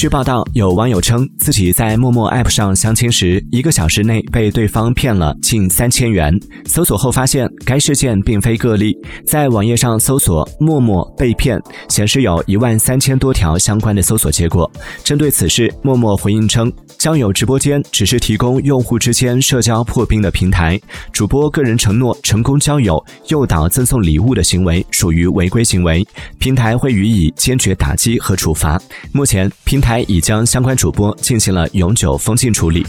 据报道，有网友称自己在陌陌 App 上相亲时，一个小时内被对方骗了近三千元。搜索后发现，该事件并非个例。在网页上搜索“陌陌被骗”，显示有一万三千多条相关的搜索结果。针对此事，陌陌回应称，交友直播间只是提供用户之间社交破冰的平台，主播个人承诺成功交友、诱导赠送礼物的行为属于违规行为，平台会予以坚决打击和处罚。目前，平台。还已将相关主播进行了永久封禁处理。